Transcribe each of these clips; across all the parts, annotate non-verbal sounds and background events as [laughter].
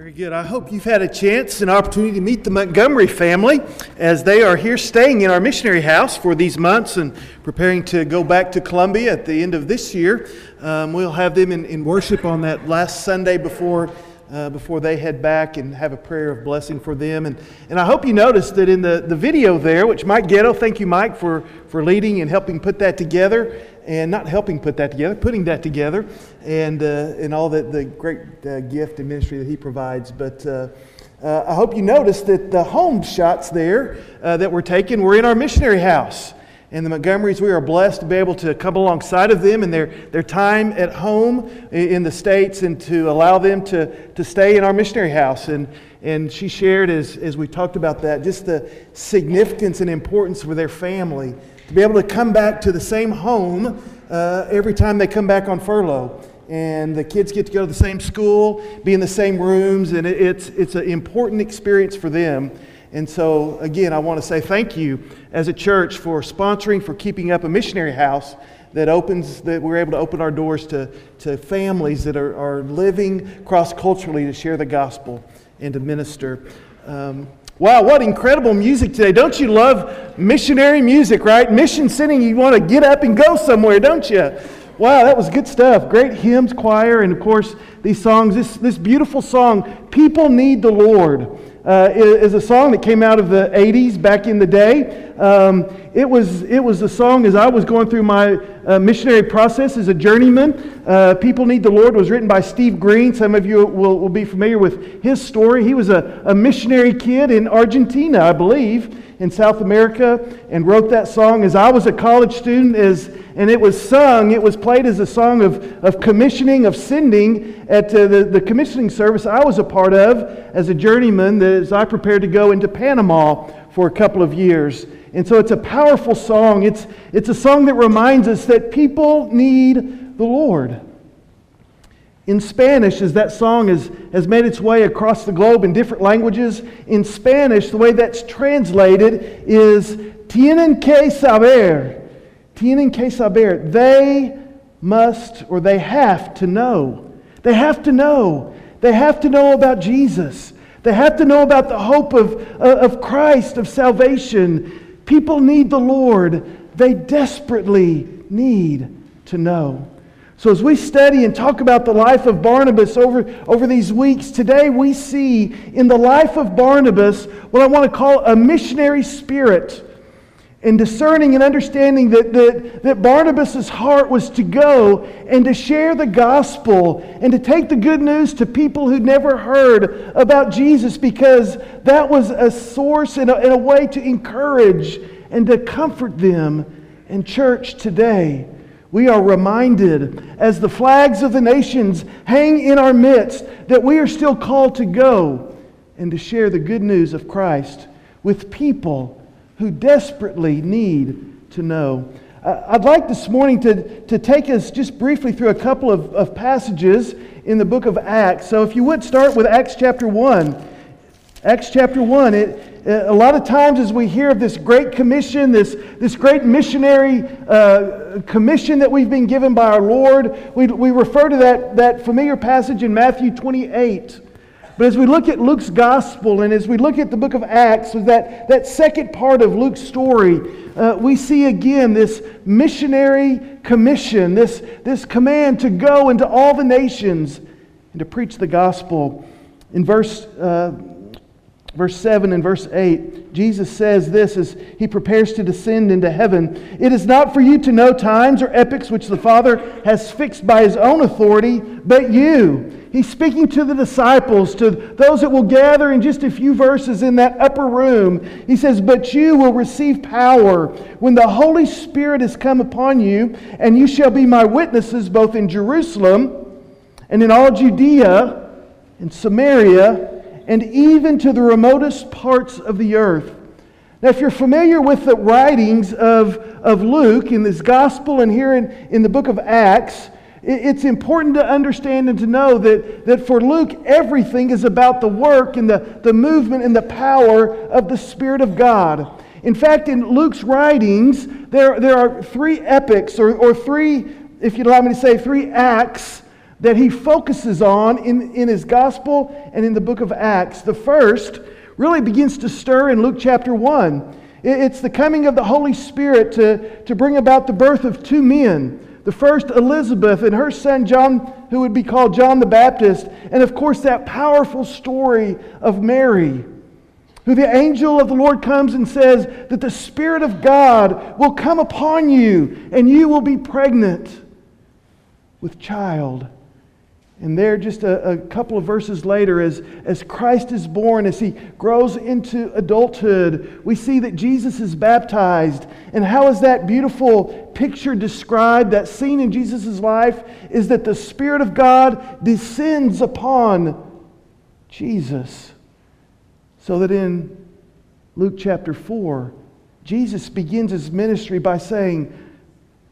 Very good. I hope you've had a chance and opportunity to meet the Montgomery family as they are here staying in our missionary house for these months and preparing to go back to Colombia at the end of this year. Um, we'll have them in, in, worship on that last Sunday before. Uh, before they head back and have a prayer of blessing for them. And, and I hope you noticed that in the, the video there, which Mike Ghetto, thank you, Mike, for, for leading and helping put that together and not helping put that together, putting that together, and, uh, and all the, the great uh, gift and ministry that he provides. But uh, uh I hope you noticed that the home shots there uh, that were taken were in our missionary house. And the Montgomerys, we are blessed to be able to come alongside of them in their, their time at home in the States and to allow them to, to stay in our missionary house. And, and she shared, as, as we talked about that, just the significance and importance for their family to be able to come back to the same home uh, every time they come back on furlough. And the kids get to go to the same school, be in the same rooms, and it, it's, it's an important experience for them. And so, again, I want to say thank you as a church for sponsoring, for keeping up a missionary house that opens, that we're able to open our doors to, to families that are, are living cross culturally to share the gospel and to minister. Um, Wow, what incredible music today. Don't you love missionary music, right? Mission singing, you want to get up and go somewhere, don't you? Wow, that was good stuff. Great hymns, choir, and of course, these songs. This, this beautiful song, People Need the Lord uh, is a song that came out of the 80s back in the day. Um, it, was, it was a song as I was going through my uh, missionary process as a journeyman. Uh, People Need the Lord was written by Steve Green. Some of you will, will be familiar with his story. He was a, a missionary kid in Argentina, I believe, in South America, and wrote that song as I was a college student. As and it was sung, it was played as a song of, of commissioning, of sending at uh, the, the commissioning service I was a part of as a journeyman as I prepared to go into Panama for a couple of years. And so it's a powerful song. It's, it's a song that reminds us that people need the Lord. In Spanish, as that song has, has made its way across the globe in different languages, in Spanish, the way that's translated is tienen que saber tienen que saber. They must or they have to know. They have to know. They have to know about Jesus. They have to know about the hope of, uh, of Christ, of salvation. People need the Lord. They desperately need to know. So, as we study and talk about the life of Barnabas over, over these weeks, today we see in the life of Barnabas what I want to call a missionary spirit and discerning and understanding that, that, that Barnabas' heart was to go and to share the gospel and to take the good news to people who'd never heard about Jesus because that was a source and a, and a way to encourage and to comfort them. In church today, we are reminded as the flags of the nations hang in our midst that we are still called to go and to share the good news of Christ with people who desperately need to know. Uh, I'd like this morning to, to take us just briefly through a couple of, of passages in the book of Acts. So, if you would start with Acts chapter 1. Acts chapter 1, it, a lot of times as we hear of this great commission, this, this great missionary uh, commission that we've been given by our Lord, we, we refer to that, that familiar passage in Matthew 28 but as we look at Luke's gospel and as we look at the book of Acts, that, that second part of Luke's story, uh, we see again this missionary commission, this, this command to go into all the nations and to preach the gospel. In verse, uh, verse 7 and verse 8, Jesus says this as he prepares to descend into heaven It is not for you to know times or epochs which the Father has fixed by his own authority, but you he's speaking to the disciples, to those that will gather in just a few verses in that upper room. He says, But you will receive power when the Holy Spirit has come upon you, and you shall be my witnesses both in Jerusalem and in all Judea and Samaria and even to the remotest parts of the earth. Now, if you're familiar with the writings of, of Luke in this gospel and here in, in the book of Acts, it's important to understand and to know that, that for Luke, everything is about the work and the, the movement and the power of the Spirit of God. In fact, in Luke's writings, there, there are three epics, or, or three, if you'd allow me to say, three acts that he focuses on in, in his gospel and in the book of Acts. The first really begins to stir in Luke chapter 1. It's the coming of the Holy Spirit to, to bring about the birth of two men. The first, Elizabeth, and her son John, who would be called John the Baptist. And of course, that powerful story of Mary, who the angel of the Lord comes and says that the Spirit of God will come upon you and you will be pregnant with child. And there, just a, a, couple of verses later, as, as Christ is born, as he grows into adulthood, we see that Jesus is baptized. And how is that beautiful picture described? That scene in Jesus' life is that the Spirit of God descends upon Jesus. So that in Luke chapter 4, Jesus begins his ministry by saying,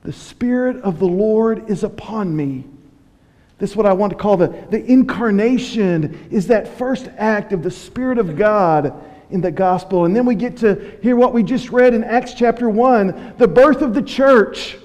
The Spirit of the Lord is upon me this is what I want to call the, the incarnation, is that first act of the Spirit of God in the gospel. And then we get to hear what we just read in Acts chapter 1 the birth of the church.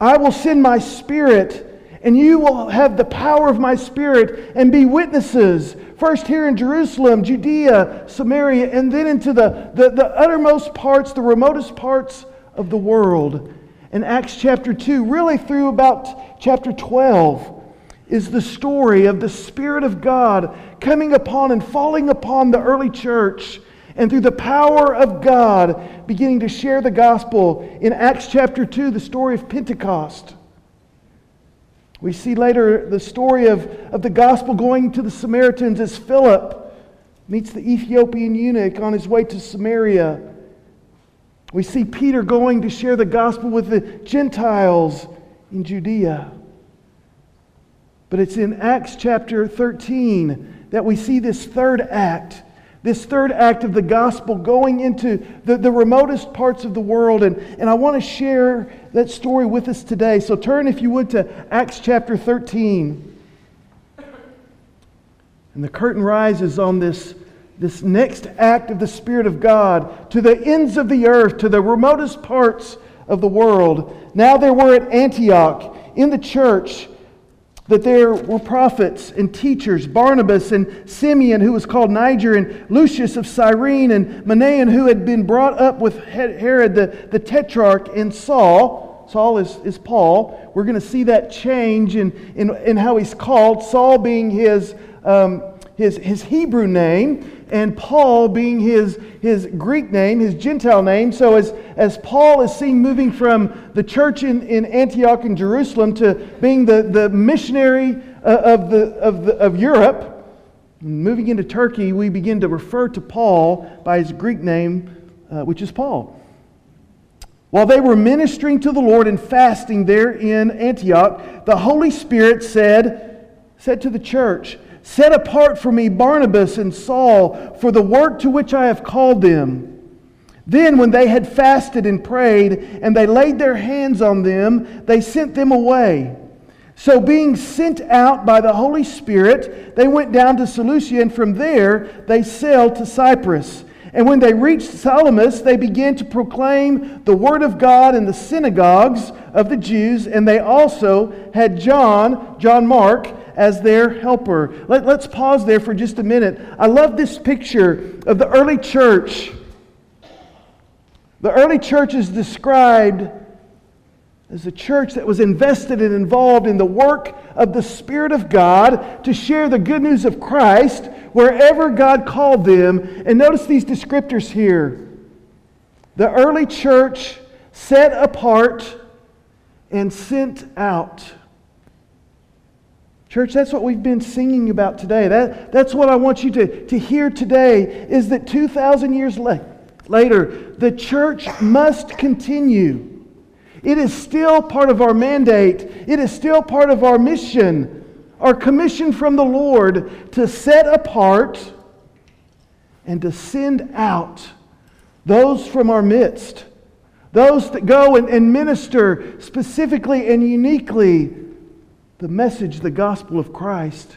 I will send my Spirit, and you will have the power of my Spirit and be witnesses. First here in Jerusalem, Judea, Samaria, and then into the, the, the uttermost parts, the remotest parts of the world in Acts chapter 2, really through about chapter 12, is the story of the Spirit of God coming upon and falling upon the early church and through the power of God beginning to share the gospel. In Acts chapter 2, the story of Pentecost. We see later the story of, of the gospel going to the Samaritans as Philip meets the Ethiopian eunuch on his way to Samaria. We see Peter going to share the gospel with the Gentiles in Judea. But it's in Acts chapter 13 that we see this third act, this third act of the gospel going into the, the remotest parts of the world. And, and I want to share that story with us today. So turn, if you would, to Acts chapter 13. And the curtain rises on this this next act of the Spirit of God to the ends of the earth, to the remotest parts of the world. Now there were at Antioch in the church that there were prophets and teachers Barnabas and Simeon, who was called Niger, and Lucius of Cyrene, and Manaen, who had been brought up with Herod the, the tetrarch, and Saul. Saul is, is Paul. We're going to see that change in, in, in how he's called. Saul being his, um, his, his Hebrew name, and Paul being his, his Greek name, his Gentile name. So, as, as Paul is seen moving from the church in, in Antioch and Jerusalem to being the, the missionary uh, of, the, of, the, of Europe, moving into Turkey, we begin to refer to Paul by his Greek name, uh, which is Paul. While they were ministering to the Lord and fasting there in Antioch, the Holy Spirit said, said to the church, Set apart for me Barnabas and Saul for the work to which I have called them. Then, when they had fasted and prayed, and they laid their hands on them, they sent them away. So, being sent out by the Holy Spirit, they went down to Seleucia, and from there they sailed to Cyprus. And when they reached Salamis, they began to proclaim the word of God in the synagogues of the Jews, and they also had John, John Mark, as their helper. Let, let's pause there for just a minute. I love this picture of the early church. The early church is described as a church that was invested and involved in the work of the Spirit of God to share the good news of Christ wherever God called them. And notice these descriptors here. The early church set apart and sent out. Church, that's what we've been singing about today. That, that's what I want you to, to hear today is that 2,000 years la- later, the church must continue. It is still part of our mandate, it is still part of our mission, our commission from the Lord to set apart and to send out those from our midst, those that go and, and minister specifically and uniquely the message, the gospel of Christ.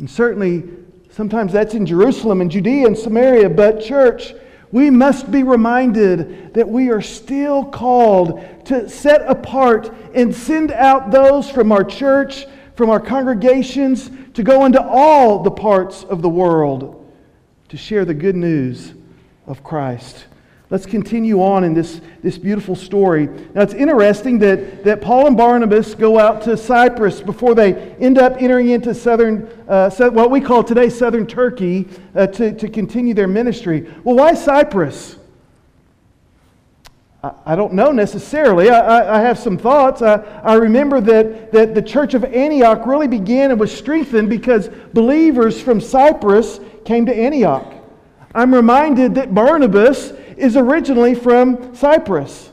And certainly, sometimes that's in Jerusalem and Judea and Samaria, but church, we must be reminded that we are still called to set apart and send out those from our church, from our congregations to go into all the parts of the world to share the good news of Christ. Let's continue on in this, this beautiful story. Now, it's interesting that, that Paul and Barnabas go out to Cyprus before they end up entering into southern, uh, what we call today southern Turkey, uh, to, to continue their ministry. Well, why Cyprus? I, don't know necessarily. I, I, I have some thoughts. I, I remember that, that the church of Antioch really began and was strengthened because believers from Cyprus came to Antioch. I'm reminded that Barnabas is originally from Cyprus.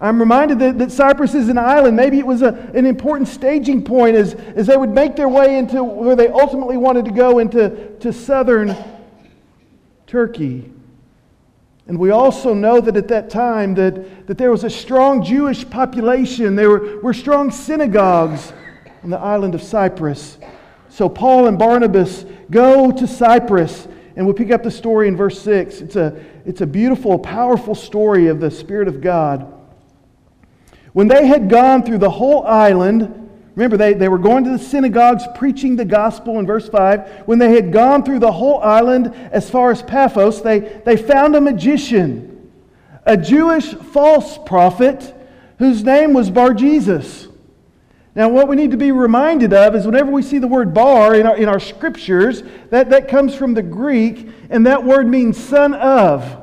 I'm reminded that, that Cyprus is an island. Maybe it was a, an important staging point as, as they would make their way into where they ultimately wanted to go into to southern Turkey. And we also know that at that time that, that there was a strong Jewish population. There were, were strong synagogues on the island of Cyprus. So Paul and Barnabas go to Cyprus and we pick up the story in verse 6. It's a, it's a beautiful, powerful story of the Spirit of God. When they had gone through the whole island, remember, they, they were going to the synagogues preaching the gospel in verse 5. When they had gone through the whole island as far as Paphos, they, they found a magician, a Jewish false prophet whose name was Bar Jesus. Now, what we need to be reminded of is whenever we see the word bar in our, in our scriptures, that, that comes from the Greek, and that word means son of.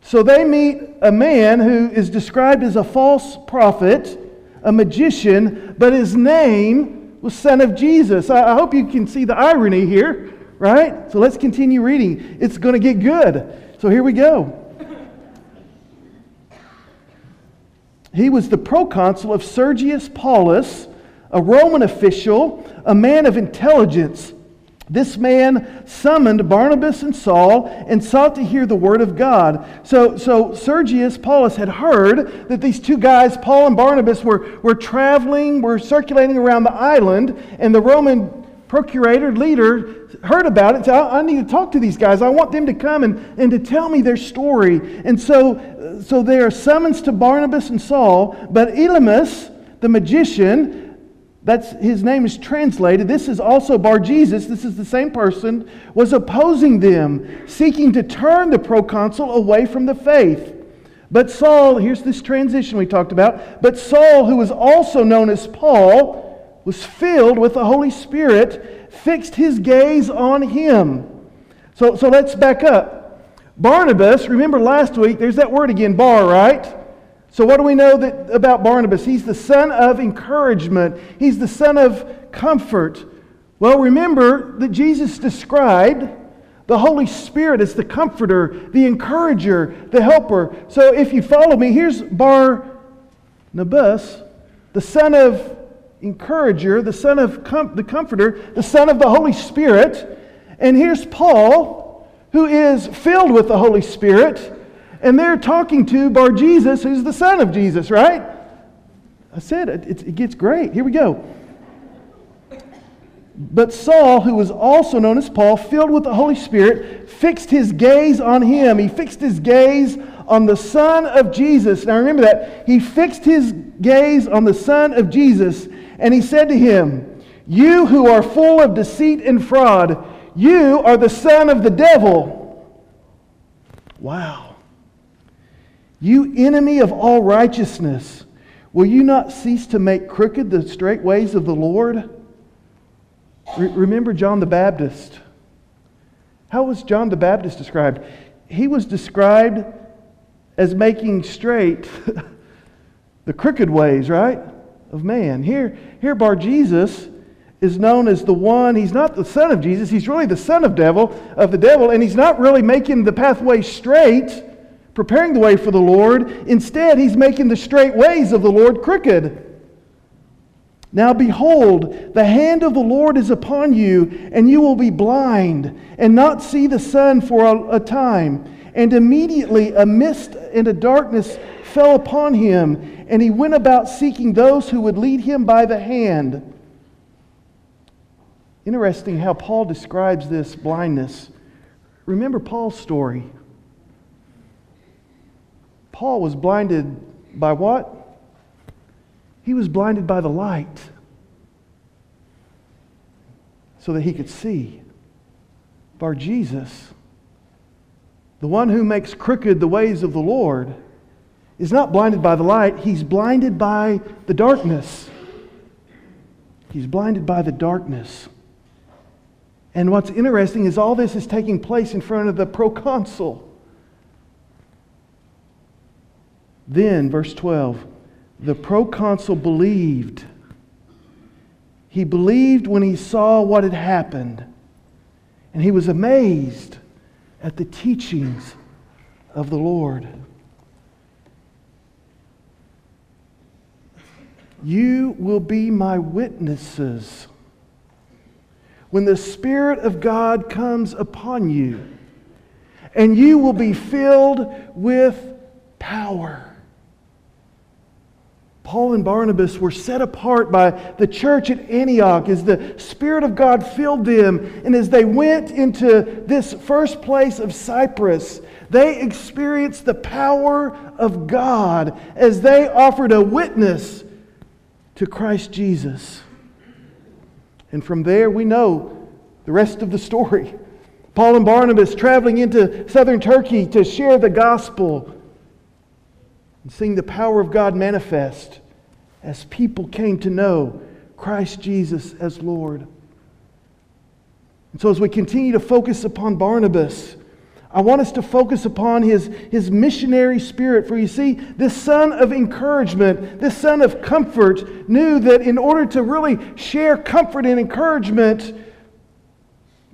So they meet a man who is described as a false prophet, a magician, but his name was Son of Jesus. I, I hope you can see the irony here, right? So let's continue reading. It's going to get good. So here we go. He was the proconsul of Sergius Paulus, a Roman official, a man of intelligence. This man summoned Barnabas and Saul and sought to hear the word of God. So, so Sergius Paulus had heard that these two guys, Paul and Barnabas, were, were traveling, were circulating around the island, and the Roman procurator, leader, heard about it. I, I need to talk to these guys. I want them to come and, and to tell me their story. And so so they are summons to Barnabas and Saul, but Elymas, the magician, that's his name is translated. This is also Bar Jesus. This is the same person. Was opposing them, seeking to turn the proconsul away from the faith. But Saul, here's this transition we talked about. But Saul, who was also known as Paul, was filled with the Holy Spirit, fixed his gaze on him. So, so let's back up. Barnabas, remember last week, there's that word again, bar, right? So, what do we know that, about Barnabas? He's the son of encouragement, he's the son of comfort. Well, remember that Jesus described the Holy Spirit as the comforter, the encourager, the helper. So, if you follow me, here's Barnabas, the son of encourager, the son of com- the comforter, the son of the Holy Spirit. And here's Paul, who is filled with the Holy Spirit, and they're talking to Bar Jesus, who's the son of Jesus, right? I said it, it, it gets great. Here we go. But Saul, who was also known as Paul, filled with the Holy Spirit, fixed his gaze on him. He fixed his gaze on the Son of Jesus. Now remember that. He fixed his gaze on the Son of Jesus, and he said to him, You who are full of deceit and fraud, you are the son of the devil. Wow. You enemy of all righteousness, will you not cease to make crooked the straight ways of the Lord? Re- remember John the Baptist. How was John the Baptist described? He was described as making straight [laughs] the crooked ways, right, of man. Here, here Bar Jesus is known as the one, he's not the son of Jesus, he's really the son of devil, of the devil, and he's not really making the pathway straight, preparing the way for the Lord. Instead, he's making the straight ways of the Lord crooked. Now behold, the hand of the Lord is upon you, and you will be blind, and not see the sun for a, a time. And immediately a mist and a darkness fell upon him, and he went about seeking those who would lead him by the hand. Interesting how Paul describes this blindness. Remember Paul's story. Paul was blinded by what? He was blinded by the light so that he could see. Bar Jesus, the one who makes crooked the ways of the Lord, is not blinded by the light, he's blinded by the darkness. He's blinded by the darkness. And what's interesting is all this is taking place in front of the proconsul. Then, verse 12, the proconsul believed. He believed when he saw what had happened, and he was amazed at the teachings of the Lord. You will be my witnesses when the Spirit of God comes upon you, and you will be filled with power. Paul and Barnabas were set apart by the church at Antioch as the Spirit of God filled them. And as they went into this first place of Cyprus, they experienced the power of God as they offered a witness to Christ Jesus. And from there, we know the rest of the story. Paul and Barnabas traveling into southern Turkey to share the gospel and seeing the power of God manifest as people came to know Christ Jesus as Lord. And so, as we continue to focus upon Barnabas, I want us to focus upon his, his missionary spirit. For you see, this son of encouragement, this son of comfort, knew that in order to really share comfort and encouragement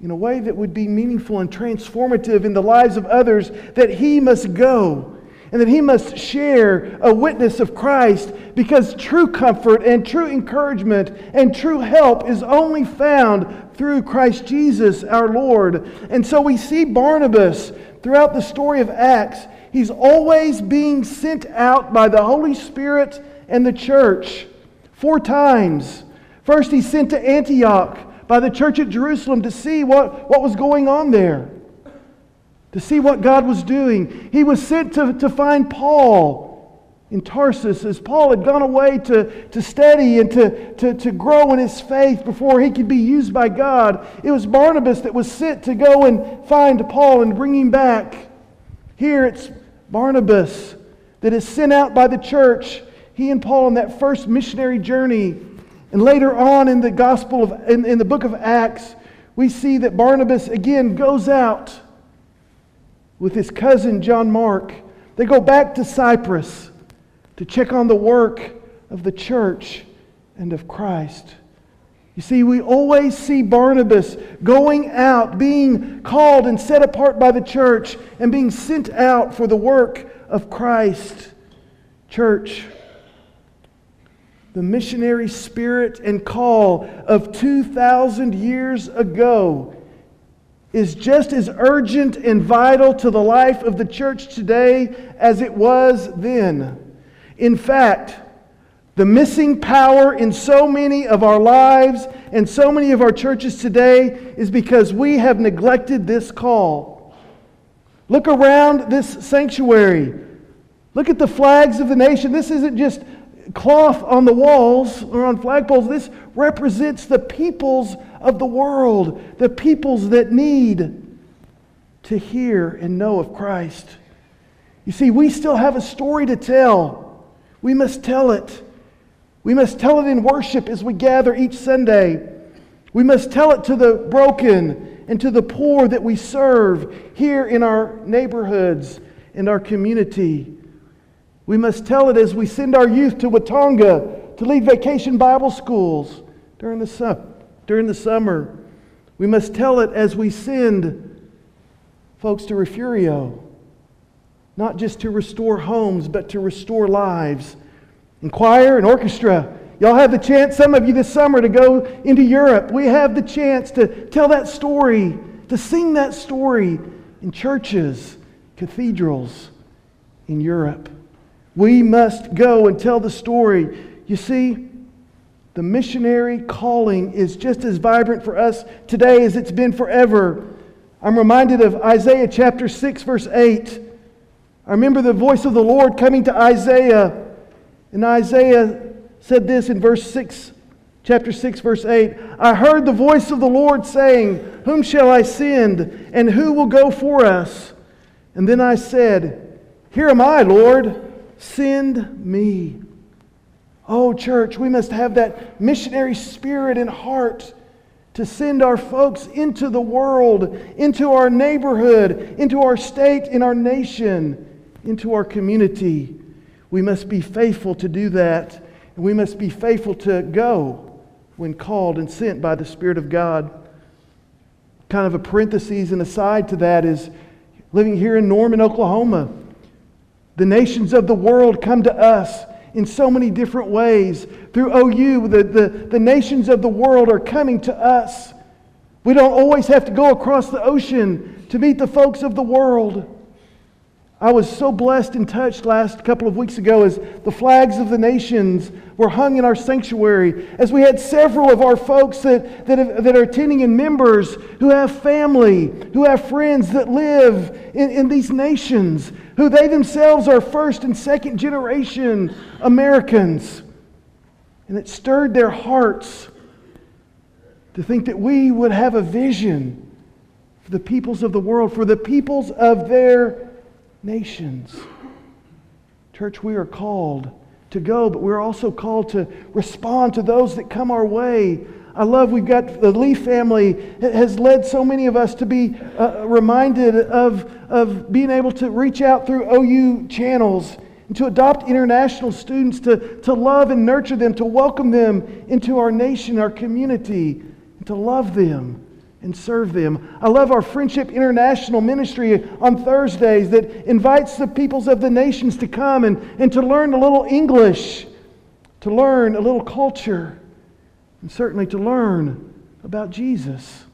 in a way that would be meaningful and transformative in the lives of others, that he must go and that he must share a witness of Christ because true comfort and true encouragement and true help is only found through Christ Jesus our Lord. And so we see Barnabas throughout the story of Acts. He's always being sent out by the Holy Spirit and the church. Four times. First, he's sent to Antioch by the church at Jerusalem to see what, what was going on there to see what God was doing. He was sent to, to find Paul in Tarsus as Paul had gone away to, to study and to, to, to grow in his faith before he could be used by God. It was Barnabas that was sent to go and find Paul and bring him back. Here it's Barnabas that is sent out by the church. He and Paul on that first missionary journey. And later on in the gospel of in, in the book of Acts, we see that Barnabas again goes out with his cousin John Mark. They go back to Cyprus to check on the work of the church and of Christ. You see, we always see Barnabas going out, being called and set apart by the church, and being sent out for the work of Christ. Church, the missionary spirit and call of 2,000 years ago is just as urgent and vital to the life of the church today as it was then. In fact, the missing power in so many of our lives and so many of our churches today is because we have neglected this call. Look around this sanctuary. Look at the flags of the nation. This isn't just cloth on the walls or on flagpoles. This represents the peoples of the world, the peoples that need to hear and know of Christ. You see, we still have a story to tell. We must tell it. We must tell it in worship as we gather each Sunday. We must tell it to the broken and to the poor that we serve here in our neighborhoods and our community. We must tell it as we send our youth to Watonga to lead vacation Bible schools during the, su- during the summer. We must tell it as we send folks to Refugio, not just to restore homes, but to restore lives. In choir and orchestra, y'all have the chance, some of you this summer, to go into Europe. We have the chance to tell that story, to sing that story in churches, cathedrals in Europe. We must go and tell the story. You see, the missionary calling is just as vibrant for us today as it's been forever. I'm reminded of Isaiah chapter 6, verse 8. I remember the voice of the Lord coming to Isaiah. And Isaiah said this in verse 6, chapter 6, verse 8 I heard the voice of the Lord saying, Whom shall I send, and who will go for us? And then I said, Here am I, Lord, send me. Oh, church, we must have that missionary spirit and heart to send our folks into the world, into our neighborhood, into our state, in our nation, into our community. We must be faithful to do that, and we must be faithful to go when called and sent by the Spirit of God. Kind of a parenthesis and aside to that is living here in Norman, Oklahoma. The nations of the world come to us in so many different ways. Through OU, the, the, the nations of the world are coming to us. We don't always have to go across the ocean to meet the folks of the world. I was so blessed and touched last couple of weeks ago as the flags of the nations were hung in our sanctuary, as we had several of our folks that, that, have, that are attending and members who have family, who have friends that live in, in these nations, who they themselves are first and second generation Americans. And it stirred their hearts to think that we would have a vision for the peoples of the world, for the peoples of their nations. Church, we are called to go, but we're also called to respond to those that come our way. I love we've got the Lee family has led so many of us to be uh, reminded of, of being able to reach out through OU channels and to adopt international students, to, to love and nurture them, to welcome them into our nation, our community, and to love them and serve them. I love our Friendship International ministry on Thursdays that invites the peoples of the nations to come and, and to learn a little English, to learn a little culture, and certainly to learn about Jesus.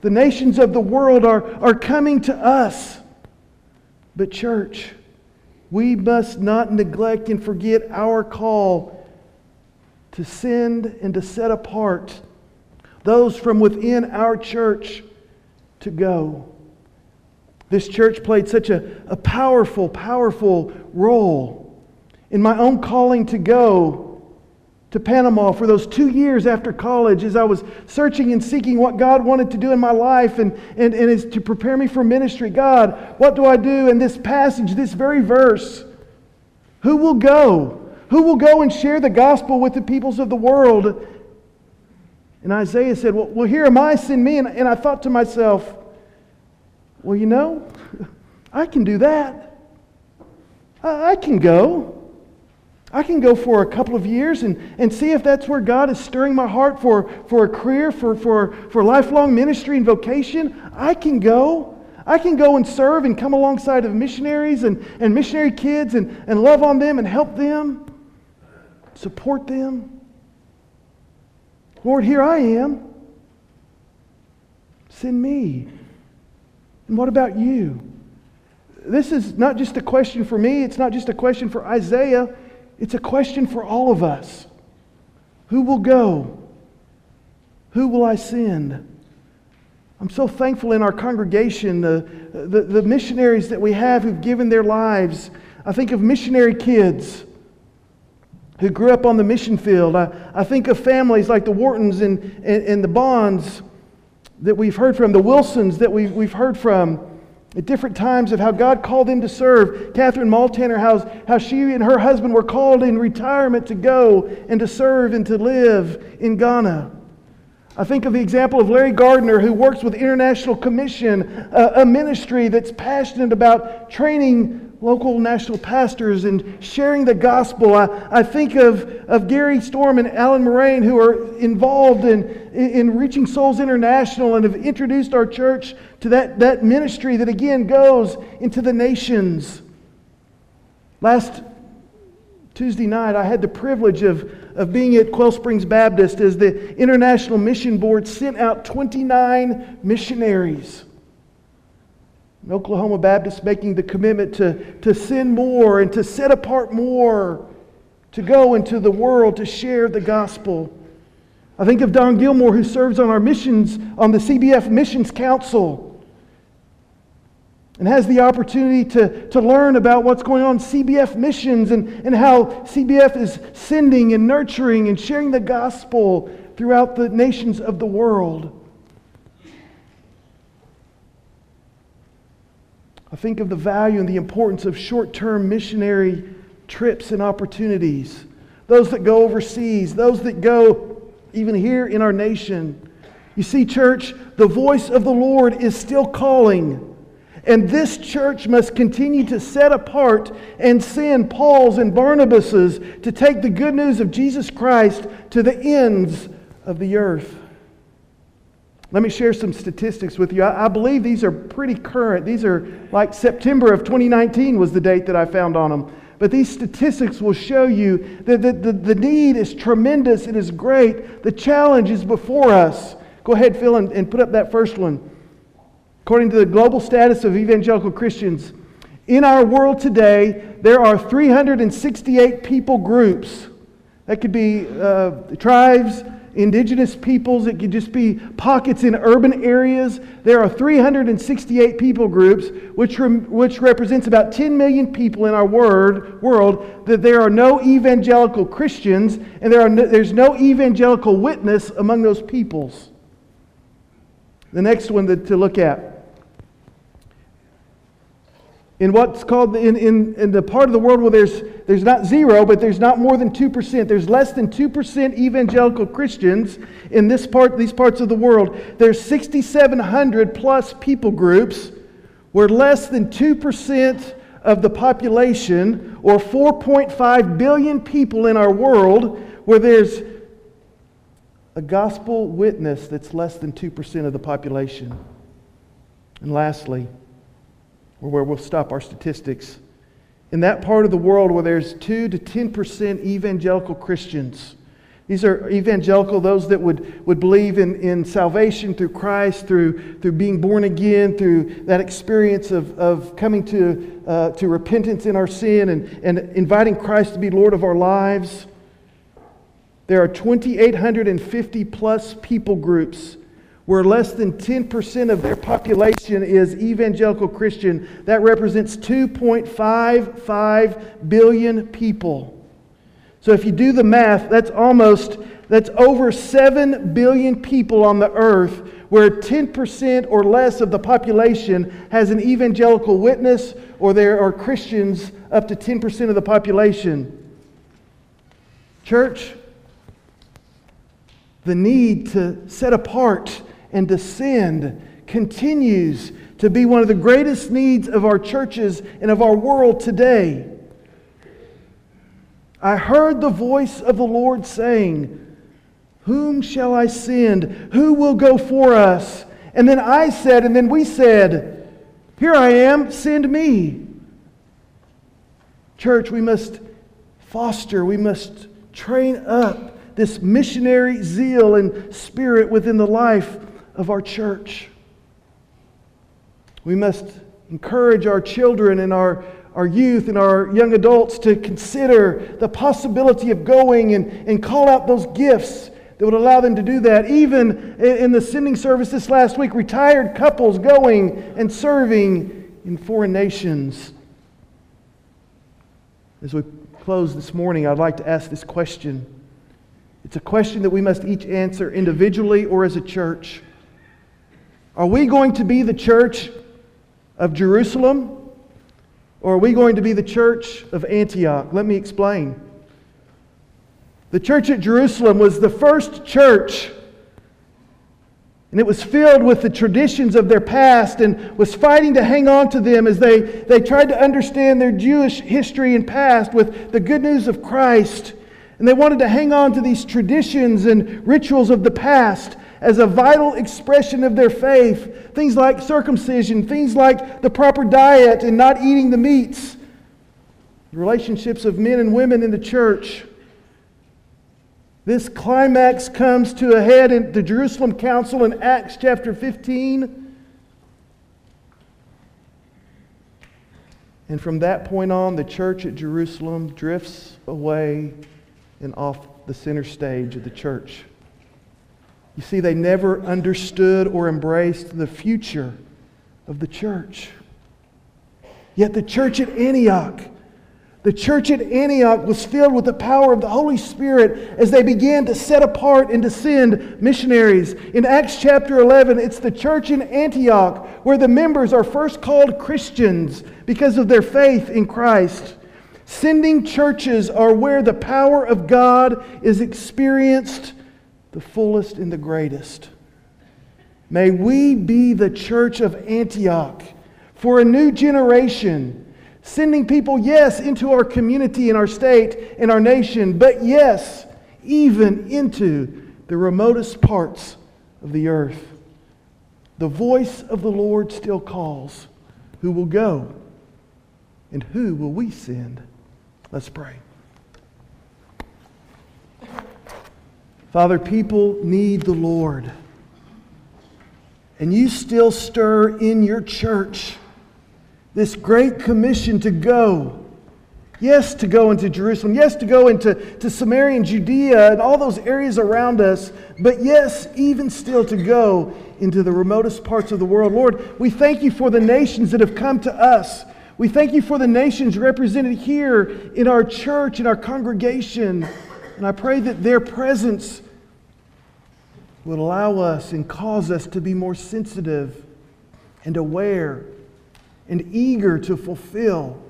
The nations of the world are, are coming to us. But, church, we must not neglect and forget our call to send and to set apart those from within our church to go. This church played such a, a powerful, powerful role in my own calling to go to Panama for those two years after college as I was searching and seeking what God wanted to do in my life and, and, and is to prepare me for ministry. God, what do I do in this passage, this very verse? Who will go? Who will go and share the gospel with the peoples of the world? And Isaiah said, Well, well here am I, send me. And, and I thought to myself, Well, you know, [laughs] I can do that. I, I can go. I can go for a couple of years and, and see if that's where God is stirring my heart for, for a career, for, for, for lifelong ministry and vocation. I can go. I can go and serve and come alongside of missionaries and, and missionary kids and, and love on them and help them, support them. Lord, here I am. Send me. And what about you? This is not just a question for me, it's not just a question for Isaiah, it's a question for all of us. Who will go? Who will I send? I'm so thankful in our congregation, the, the, the missionaries that we have who've given their lives. I think of missionary kids who grew up on the mission field. I, I think of families like the Whartons and, and, and, the Bonds that we've heard from, the Wilsons that we've, we've heard from at different times of how God called them to serve. Catherine Maltanner, how, how she and her husband were called in retirement to go and to serve and to live in Ghana. I think of the example of Larry Gardner, who works with International Commission, a, a ministry that's passionate about training local national pastors and sharing the gospel. I, I think of, of Gary Storm and Alan Moraine who are involved in, in Reaching Souls International and have introduced our church to that, that ministry that again goes into the nations. Last Tuesday night, I had the privilege of, of being at Quail Springs Baptist as the International Mission Board sent out 29 missionaries. Oklahoma Baptist making the commitment to, to send more and to set apart more to go into the world to share the gospel. I think of Don Gilmore, who serves on our missions, on the CBF Missions Council. and has the opportunity to, to learn about what's going on CBF missions and, and how CBF is sending and nurturing and sharing the gospel throughout the nations of the world. I think of the value and the importance of short term missionary trips and opportunities. Those that go overseas, those that go even here in our nation. You see, church, the voice of the Lord is still calling. And this church must continue to set apart and send Paul's and Barnabas's to take the good news of Jesus Christ to the ends of the earth. Let me share some statistics with you. I, I, believe these are pretty current. These are like September of 2019 was the date that I found on them. But these statistics will show you that the, the, the need is tremendous. It is great. The challenge is before us. Go ahead, Phil, and, and put up that first one. According to the global status of evangelical Christians, in our world today, there are 368 people groups. That could be uh, tribes, indigenous peoples, it could just be pockets in urban areas. There are 368 people groups, which, which represents about 10 million people in our word, world, that there are no evangelical Christians and there are no, there's no evangelical witness among those peoples. The next one to look at in what's called in, in, in the part of the world where there's, there's not zero, but there's not more than 2%. There's less than 2% evangelical Christians in this part, these parts of the world. There's 6,700 plus people groups where less than 2% of the population, or 4.5 billion people in our world, where there's a gospel witness that's less than 2% of the population. And lastly, or where we'll stop our statistics. In that part of the world where there's 2 to 10% evangelical Christians, these are evangelical, those that would, would believe in, in salvation through Christ, through, through being born again, through that experience of, of coming to, uh, to repentance in our sin and, and inviting Christ to be Lord of our lives. There are 2,850 plus people groups where less than 10% of their population is evangelical Christian, that represents 2.55 billion people. So if you do the math, that's almost that's over 7 billion people on the earth where 10% or less of the population has an evangelical witness or there are Christians up to 10% of the population. Church, the need to set apart and descend continues to be one of the greatest needs of our churches and of our world today. I heard the voice of the Lord saying, Whom shall I send? Who will go for us? And then I said, and then we said, Here I am, send me. Church, we must foster, we must train up this missionary zeal and spirit within the life of our church. We must encourage our children and our, our youth and our young adults to consider the possibility of going and, and call out those gifts that would allow them to do that. Even in the sending service this last week, retired couples going and serving in foreign nations. As we close this morning, I'd like to ask this question. It's a question that we must each answer individually or as a church. Are we going to be the church of Jerusalem? Or are we going to be the church of Antioch? Let me explain. The church at Jerusalem was the first church, and it was filled with the traditions of their past and was fighting to hang on to them as they, they tried to understand their Jewish history and past with the good news of Christ. And they wanted to hang on to these traditions and rituals of the past as a vital expression of their faith. Things like circumcision, things like the proper diet and not eating the meats, the relationships of men and women in the church. This climax comes to a head in the Jerusalem Council in Acts chapter 15. And from that point on, the church at Jerusalem drifts away and off the center stage of the church. You see, they never understood or embraced the future of the church. Yet the church at Antioch, the church at Antioch was filled with the power of the Holy Spirit as they began to set apart and to send missionaries. In Acts chapter 11, it's the church in Antioch where the members are first called Christians because of their faith in Christ. Sending churches are where the power of God is experienced the fullest and the greatest. May we be the church of Antioch for a new generation Sending people, yes, into our community and our state and our nation, but yes, even into the remotest parts of the earth. The voice of the Lord still calls. Who will go? And who will we send? Let's pray. Father, people need the Lord. And you still stir in your church this great commission to go. Yes, to go into Jerusalem. Yes, to go into to Samaria and Judea and all those areas around us. But yes, even still to go into the remotest parts of the world. Lord, we thank you for the nations that have come to us. We thank you for the nations represented here in our church, in our congregation. And I pray that their presence would allow us and cause us to be more sensitive and aware and eager to fulfill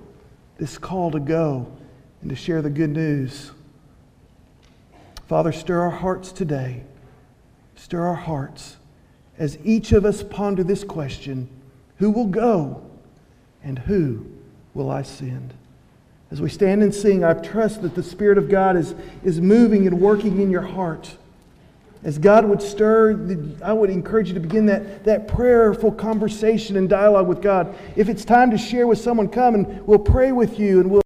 this call to go and to share the good news. Father, stir our hearts today. Stir our hearts as each of us ponder this question Who will go and who will I send? As we stand and sing, I trust that the Spirit of God is, is moving and working in your heart. As God would stir, I would encourage you to begin that, that prayerful conversation and dialogue with God. If it's time to share with someone, come and we'll pray with you and we'll